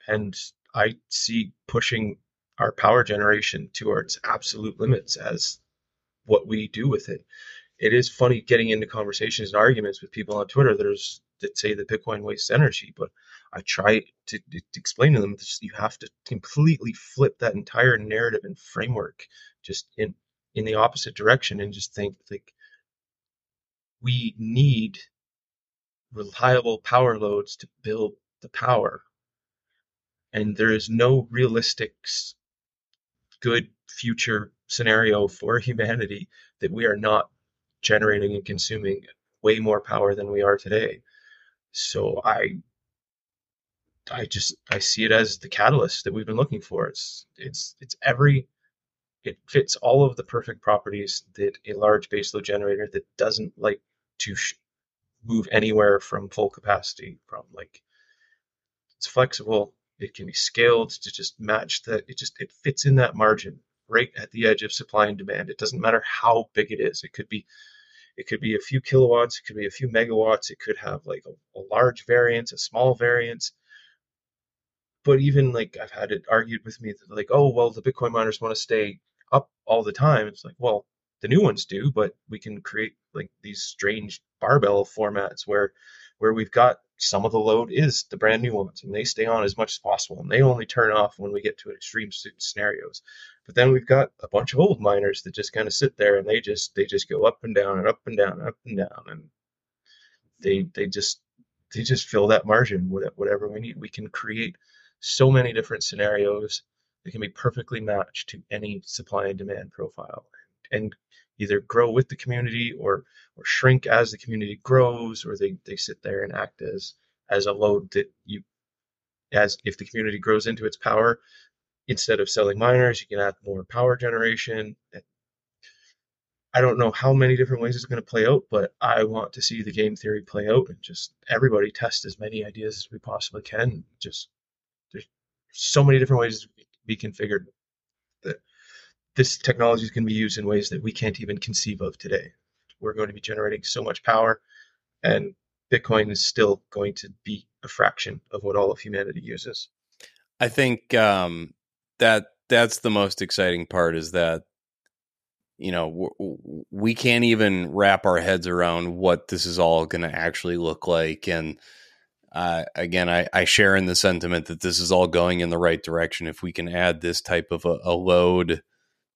And I see pushing our power generation to its absolute limits as what we do with it. It is funny getting into conversations and arguments with people on Twitter that, that say that Bitcoin wastes energy, but I try to, to explain to them that you have to completely flip that entire narrative and framework just in in the opposite direction and just think like we need reliable power loads to build the power and there is no realistic good future scenario for humanity that we are not generating and consuming way more power than we are today. So I I just I see it as the catalyst that we've been looking for. It's it's it's every it fits all of the perfect properties that a large baseload generator that doesn't like to sh- move anywhere from full capacity from like it's flexible it can be scaled to just match that it just it fits in that margin right at the edge of supply and demand. It doesn't matter how big it is. It could be it could be a few kilowatts it could be a few megawatts it could have like a, a large variance a small variance. But even like I've had it argued with me that like, oh well, the Bitcoin miners want to stay up all the time. It's like, well, the new ones do, but we can create like these strange barbell formats where where we've got some of the load is the brand new ones and they stay on as much as possible and they only turn off when we get to extreme scenarios. But then we've got a bunch of old miners that just kind of sit there and they just they just go up and down and up and down and up and down and they they just they just fill that margin whatever we need. We can create so many different scenarios that can be perfectly matched to any supply and demand profile and either grow with the community or or shrink as the community grows or they, they sit there and act as as a load that you as if the community grows into its power instead of selling miners you can add more power generation I don't know how many different ways it's going to play out, but I want to see the game theory play out and just everybody test as many ideas as we possibly can. Just there's so many different ways to be configured this technology is going to be used in ways that we can't even conceive of today. We're going to be generating so much power, and Bitcoin is still going to be a fraction of what all of humanity uses. I think um, that that's the most exciting part is that you know we can't even wrap our heads around what this is all going to actually look like and uh, again, I, I, share in the sentiment that this is all going in the right direction. If we can add this type of a, a load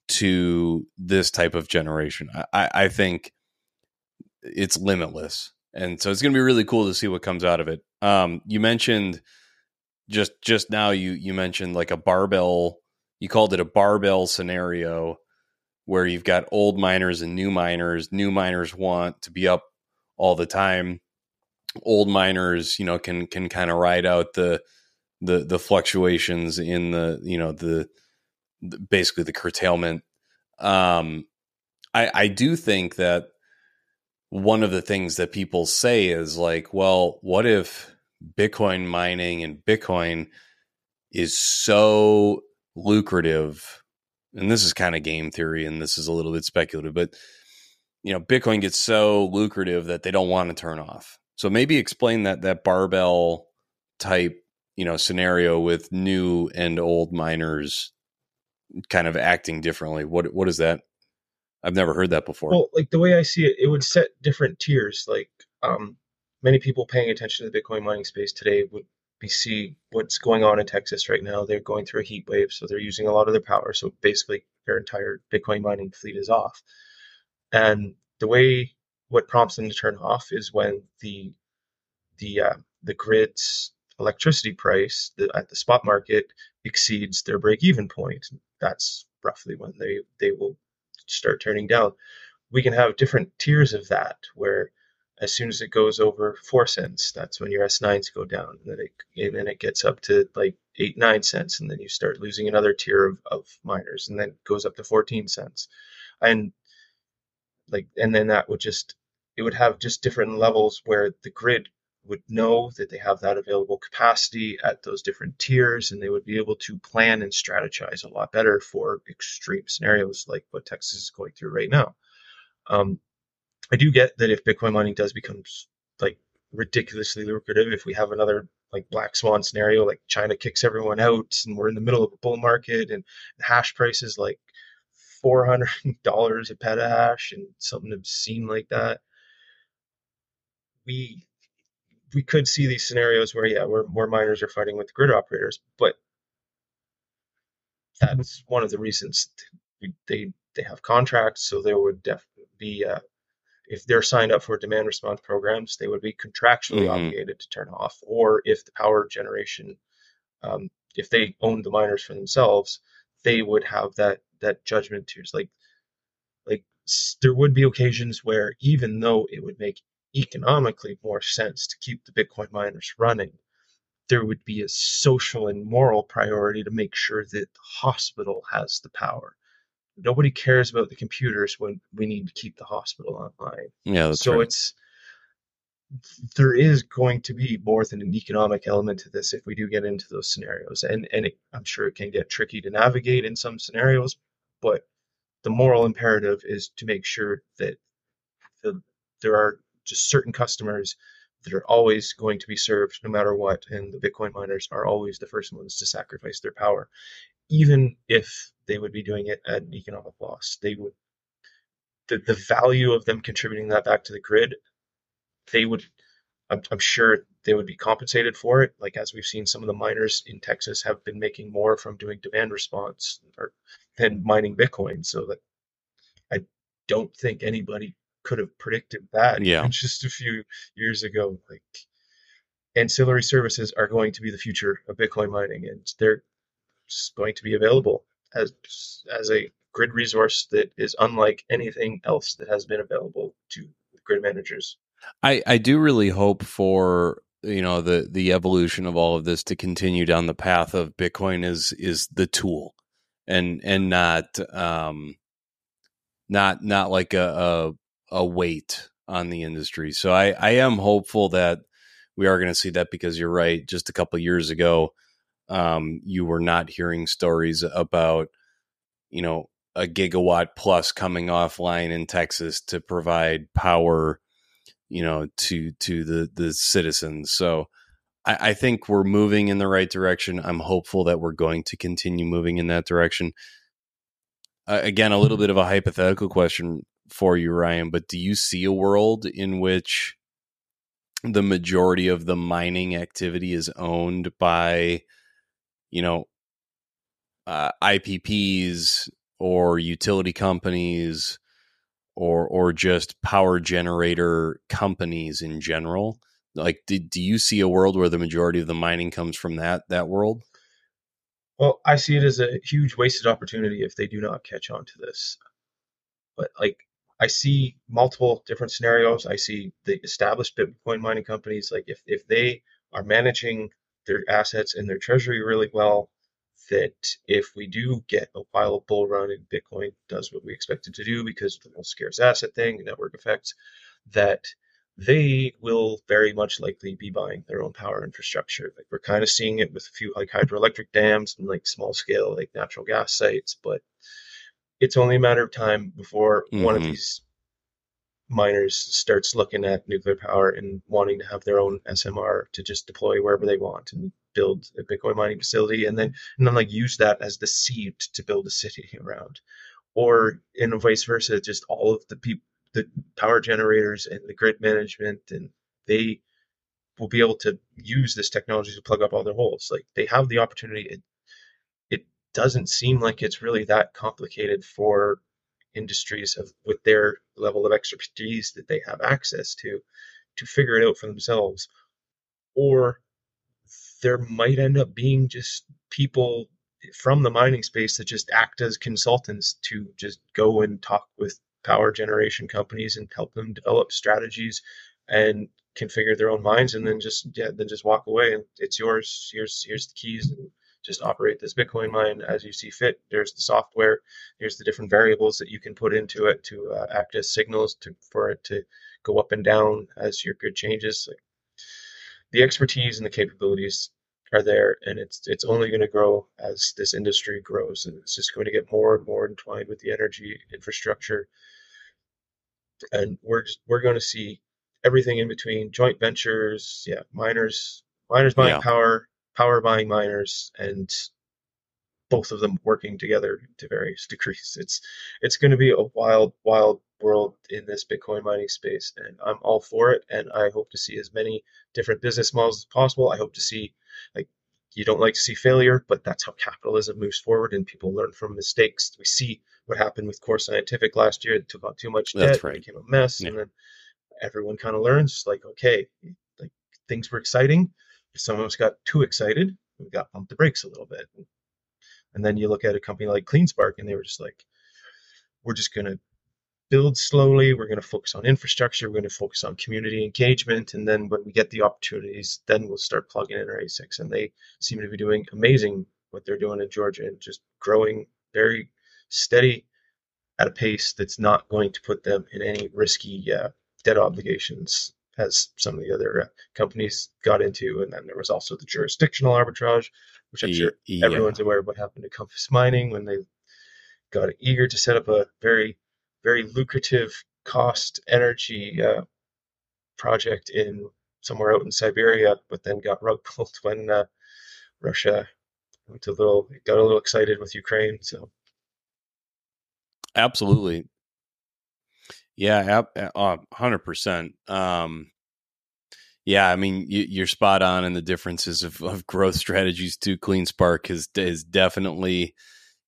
to this type of generation, I, I, think it's limitless. And so it's going to be really cool to see what comes out of it. Um, you mentioned just just now you you mentioned like a barbell. You called it a barbell scenario where you've got old miners and new miners. New miners want to be up all the time old miners, you know, can can kind of ride out the the the fluctuations in the you know the, the basically the curtailment. Um, I I do think that one of the things that people say is like, well, what if Bitcoin mining and Bitcoin is so lucrative? And this is kind of game theory, and this is a little bit speculative, but you know, Bitcoin gets so lucrative that they don't want to turn off so maybe explain that that barbell type, you know, scenario with new and old miners kind of acting differently. What what is that? I've never heard that before. Well, like the way I see it, it would set different tiers. Like um, many people paying attention to the Bitcoin mining space today would be see what's going on in Texas right now. They're going through a heat wave, so they're using a lot of their power. So basically, their entire Bitcoin mining fleet is off. And the way what prompts them to turn off is when the the uh, the grid's electricity price at the spot market exceeds their break even point. That's roughly when they they will start turning down. We can have different tiers of that where as soon as it goes over four cents, that's when your S9s go down. And then it, and then it gets up to like eight, nine cents. And then you start losing another tier of, of miners. And then it goes up to 14 cents. And like and then that would just it would have just different levels where the grid would know that they have that available capacity at those different tiers and they would be able to plan and strategize a lot better for extreme scenarios like what Texas is going through right now. Um, I do get that if Bitcoin mining does become like ridiculously lucrative, if we have another like black swan scenario, like China kicks everyone out and we're in the middle of a bull market and hash prices like four hundred dollars a petahash and something obscene like that. We we could see these scenarios where yeah, where more miners are fighting with grid operators, but that's one of the reasons they they have contracts, so there would definitely be uh, if they're signed up for demand response programs, they would be contractually mm-hmm. obligated to turn off, or if the power generation, um, if they owned the miners for themselves, they would have that that judgment tiers. Like, like there would be occasions where even though it would make economically more sense to keep the Bitcoin miners running, there would be a social and moral priority to make sure that the hospital has the power. nobody cares about the computers when we need to keep the hospital online. Yeah, that's so right. it's there is going to be more than an economic element to this if we do get into those scenarios, and and it, I'm sure it can get tricky to navigate in some scenarios, but the moral imperative is to make sure that the, there are just certain customers that are always going to be served no matter what, and the Bitcoin miners are always the first ones to sacrifice their power, even if they would be doing it at an economic loss. They would the, the value of them contributing that back to the grid, they would I'm, I'm sure they would be compensated for it. Like as we've seen, some of the miners in Texas have been making more from doing demand response or than mining Bitcoin. So that I don't think anybody could have predicted that Yeah. just a few years ago. Like ancillary services are going to be the future of Bitcoin mining, and they're just going to be available as as a grid resource that is unlike anything else that has been available to grid managers. I, I do really hope for you know the the evolution of all of this to continue down the path of Bitcoin is is the tool and and not um not not like a a, weight on the industry. So I I am hopeful that we are going to see that because you're right. Just a couple years ago, um, you were not hearing stories about you know a gigawatt plus coming offline in Texas to provide power you know to to the the citizens so I, I think we're moving in the right direction i'm hopeful that we're going to continue moving in that direction uh, again a little bit of a hypothetical question for you ryan but do you see a world in which the majority of the mining activity is owned by you know uh, ipps or utility companies or or just power generator companies in general like do, do you see a world where the majority of the mining comes from that that world Well, I see it as a huge wasted opportunity if they do not catch on to this. But like I see multiple different scenarios. I see the established Bitcoin mining companies like if if they are managing their assets and their treasury really well, that if we do get a wild bull run and Bitcoin does what we expect it to do because of the whole scarce asset thing, network effects, that they will very much likely be buying their own power infrastructure. Like we're kind of seeing it with a few like hydroelectric dams and like small scale like natural gas sites, but it's only a matter of time before one of Mhm. these miners starts looking at nuclear power and wanting to have their own SMR to just deploy wherever they want and build a Bitcoin mining facility and then and then like use that as the seed to build a city around. Or in vice versa, just all of the people the power generators and the grid management and they will be able to use this technology to plug up all their holes. Like they have the opportunity. Doesn't seem like it's really that complicated for industries of with their level of expertise that they have access to to figure it out for themselves. Or there might end up being just people from the mining space that just act as consultants to just go and talk with power generation companies and help them develop strategies and configure their own mines and then just yeah then just walk away and it's yours here's here's the keys and just operate this bitcoin mine as you see fit. There's the software here's the different variables that you can put into it to uh, act as signals to for it to go up and down as your grid changes. Like the expertise and the capabilities are there and it's it's only going to grow as this industry grows and it's just going to get more and more entwined with the energy infrastructure. And we're just, we're going to see everything in between joint ventures yeah miners miners buying Yeah. power power buying miners and both of them working together to various degrees. It's it's going to be a wild wild world in this bitcoin mining space and i'm all for it and i hope to see as many different business models as possible. I hope to see like you don't like to see failure but that's how capitalism moves forward and people learn from mistakes. We see what happened with core scientific last year it took on too much debt That's it right. became a mess and then everyone kind of learns like okay like things were exciting some of us got too excited we got pumped the brakes a little bit and then you look at a company like CleanSpark, and they were just like, we're just going to build slowly. We're going to focus on infrastructure. We're going to focus on community engagement. And then when we get the opportunities, then we'll start plugging in our ASICs. And they seem to be doing amazing what they're doing in Georgia and just growing very steady at a pace that's not going to put them in any risky uh, debt obligations as some of the other uh, companies got into. And then there was also the jurisdictional arbitrage, which I'm sure yeah. everyone's aware of what happened to Compass Mining when they got eager to set up a very, very lucrative cost energy uh, project in somewhere out in Siberia, but then got rug pulled when uh, Russia went a little got a little excited with Ukraine. So absolutely, yeah, hundred percent. Um, yeah, I mean you, are spot on in the differences of, of growth strategies. To CleanSpark is is definitely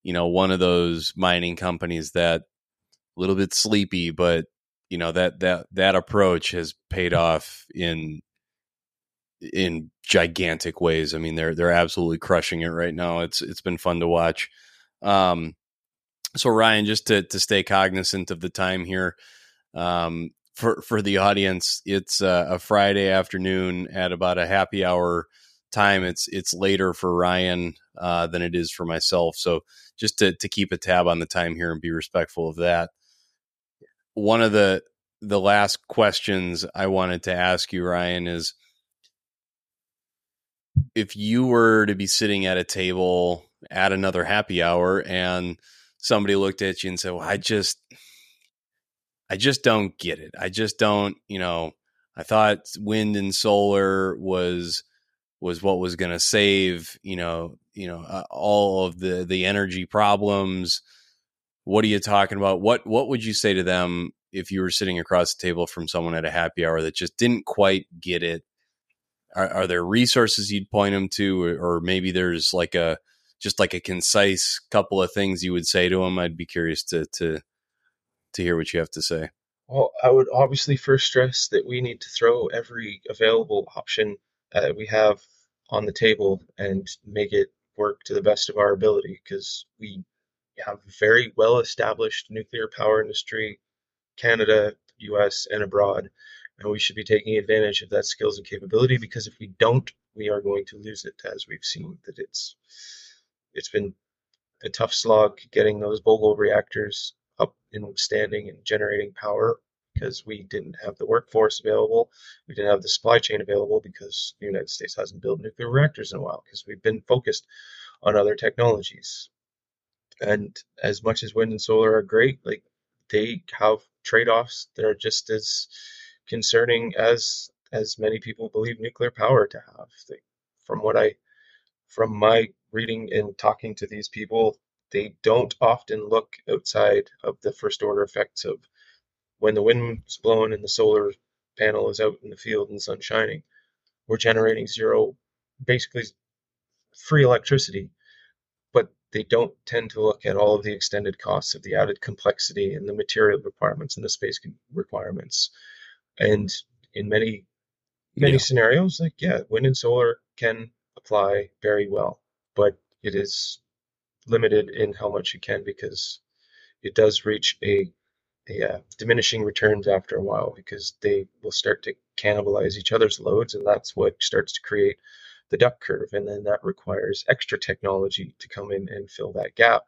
you know one of those mining companies that a little bit sleepy, but you know that that that approach has paid off in in gigantic ways. I mean, they're they're absolutely crushing it right now. It's it's been fun to watch. Um, so Ryan, just to to stay cognizant of the time here, um, for for the audience, it's uh, a Friday afternoon at about a happy hour time. It's it's later for Ryan uh, than it is for myself. So just to to keep a tab on the time here and be respectful of that. One of the the last questions I wanted to ask you, Ryan, is if you were to be sitting at a table at another happy hour and somebody looked at you and said, "Well, I just I just don't get it. I just don't, you know, I thought wind and solar was was what was going to save, you know, you know, uh, all of the the energy problems. What are you talking about? What what would you say to them if you were sitting across the table from someone at a happy hour that just didn't quite get it are, are there resources you'd point them to, or, or maybe there's like a just like a concise couple of things you would say to him, I'd be curious to to to hear what you have to say. Well, I would obviously first stress that we need to throw every available option we have on the table and make it work to the best of our ability because we have a very well established nuclear power industry, Canada, US, and abroad and we should be taking advantage of that skills and capability because if we don't, we are going to lose it, as we've seen that it's it's been a tough slog getting those Vogtle reactors up and standing and generating power because we didn't have the workforce available. We didn't have the supply chain available because the United States hasn't built nuclear reactors in a while because we've been focused on other technologies. And as much as wind and solar are great, like they have trade-offs that are just as concerning as as many people believe nuclear power to have. From what I from my reading and talking to these people, they don't often look outside of the first order effects of when the wind's blowing and the solar panel is out in the field and the sun shining. We're generating zero, basically free electricity, but they don't tend to look at all of the extended costs of the added complexity and the material requirements and the space requirements and in many many yeah. scenarios, like yeah, wind and solar can apply very well, but it is limited in how much it can because it does reach a a uh, diminishing returns after a while because they will start to cannibalize each other's loads, and that's what starts to create the duck curve, and then that requires extra technology to come in and fill that gap,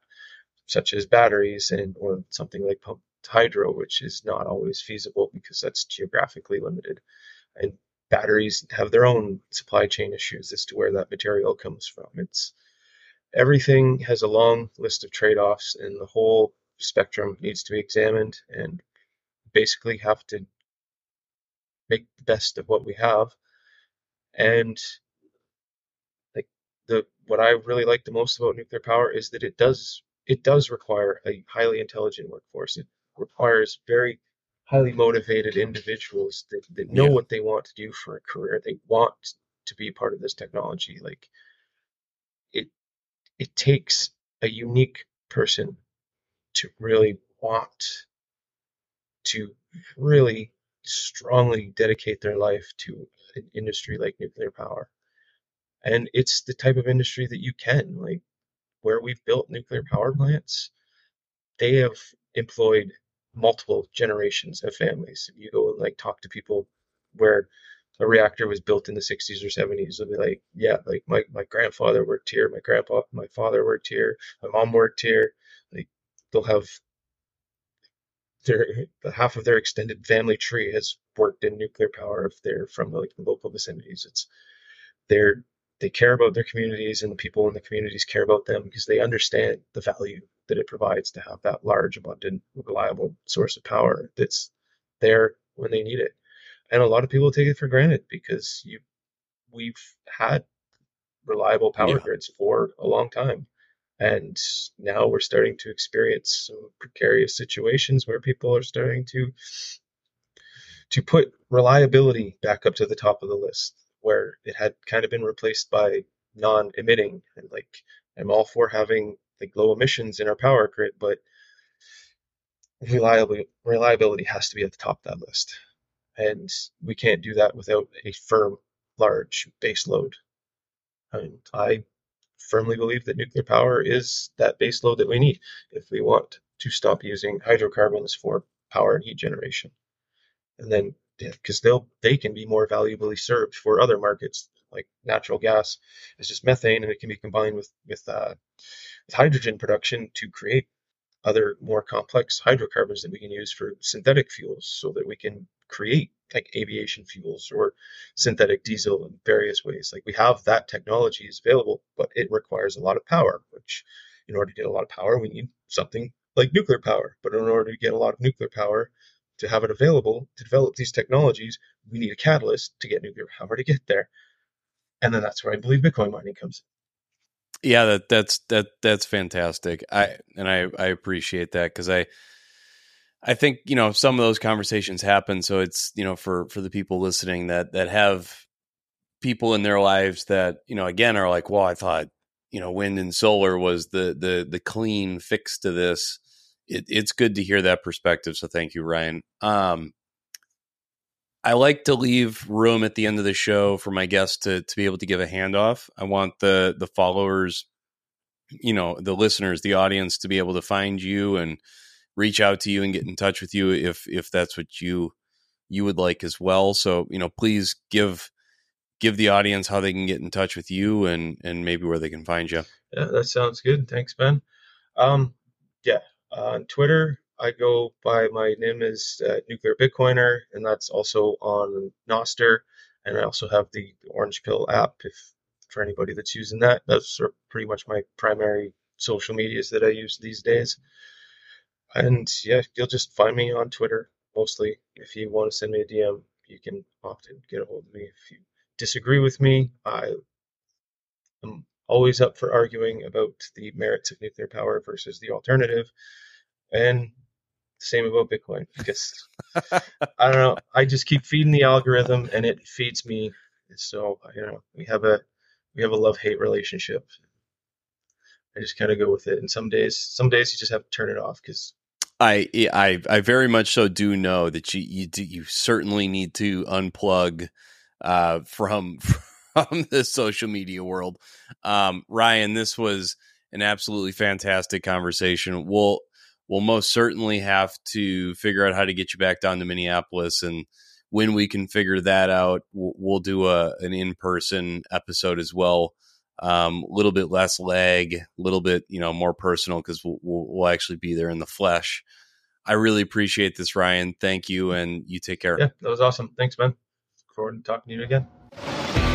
such as batteries and or something like pumped hydro, which is not always feasible because that's geographically limited. And batteries have their own supply chain issues as to where that material comes from. It's everything has a long list of trade-offs and the whole spectrum needs to be examined and basically have to make the best of what we have. And like the what I really like the most about nuclear power is that it does it does require a highly intelligent workforce. It requires very highly motivated individuals that, that know yeah. what they want to do for a career. They want to be part of this technology. Like it it takes a unique person to really want to really strongly dedicate their life to an industry like nuclear power. And it's the type of industry that you can, like where we've built nuclear power plants, they have employed multiple generations of families. You go and like talk to people where a reactor was built in the 60s or 70s, they'll be like, yeah, like my, my grandfather worked here, my grandpa, my father worked here, my mom worked here. Like they'll have their half of their extended family tree has worked in nuclear power if they're from like the local vicinities. It's they're they care about their communities and the people in the communities care about them because they understand the value that it provides to have that large, abundant, reliable source of power that's there when they need it. And a lot of people take it for granted because you we've had reliable power yeah. grids for a long time. And now we're starting to experience some precarious situations where people are starting to to put reliability back up to the top of the list, where it had kind of been replaced by non-emitting. And like I'm all for having like low emissions in our power grid, but reliability reliability has to be at the top of that list. And we can't do that without a firm, large base load. And I firmly believe that nuclear power is that base load that we need if we want to stop using hydrocarbons for power and heat generation. And then, because they'll they can be more valuably served for other markets like natural gas is just methane, and it can be combined with with, uh, with hydrogen production to create other more complex hydrocarbons that we can use for synthetic fuels, so that we can create like aviation fuels or synthetic diesel in various ways. Like we have that technology is available, but it requires a lot of power, which in order to get a lot of power, we need something like nuclear power. But in order to get a lot of nuclear power, to have it available to develop these technologies, we need a catalyst to get nuclear power to get there. And then that's where I believe Bitcoin mining comes. Yeah, that that's that that's fantastic. I and I I appreciate that because I I think you know some of those conversations happen. So it's you know for for the people listening that that have people in their lives that you know again are like, well, I thought you know wind and solar was the the the clean fix to this. It, it's good to hear that perspective. So thank you, Ryan. Um, I like to leave room at the end of the show for my guests to to be able to give a handoff. I want the the followers, you know, the listeners, the audience to be able to find you and reach out to you and get in touch with you if if that's what you you would like as well. So you know, please give give the audience how they can get in touch with you and and maybe where they can find you. Yeah, that sounds good. Thanks, Ben. Um, yeah, on Twitter, I go by my name is uh, Nuclear Bitcoiner, and that's also on Nostr. And I also have the Orange Pill app. If for anybody that's using that, that's pretty much my primary social medias that I use these days. And yeah, you'll just find me on Twitter mostly. If you want to send me a DM, you can often get a hold of me. If you disagree with me, I am always up for arguing about the merits of nuclear power versus the alternative. And same about Bitcoin because I don't know. I just keep feeding the algorithm and it feeds me. So you know, we have a we have a love hate relationship. I just kind of go with it. And some days, some days you just have to turn it off because I, I I very much so do know that you you do, you certainly need to unplug uh, from from the social media world. Um, Ryan, this was an absolutely fantastic conversation. We'll we'll most certainly have to figure out how to get you back down to Minneapolis, and when we can figure that out, we'll, we'll do a an in person episode as well a um, little bit less lag, a little bit you know more personal because we'll, we'll, we'll actually be there in the flesh. I really appreciate this, Ryan. Thank you, and you take care. Yeah, that was awesome. Thanks, man. Look forward to talking to you again.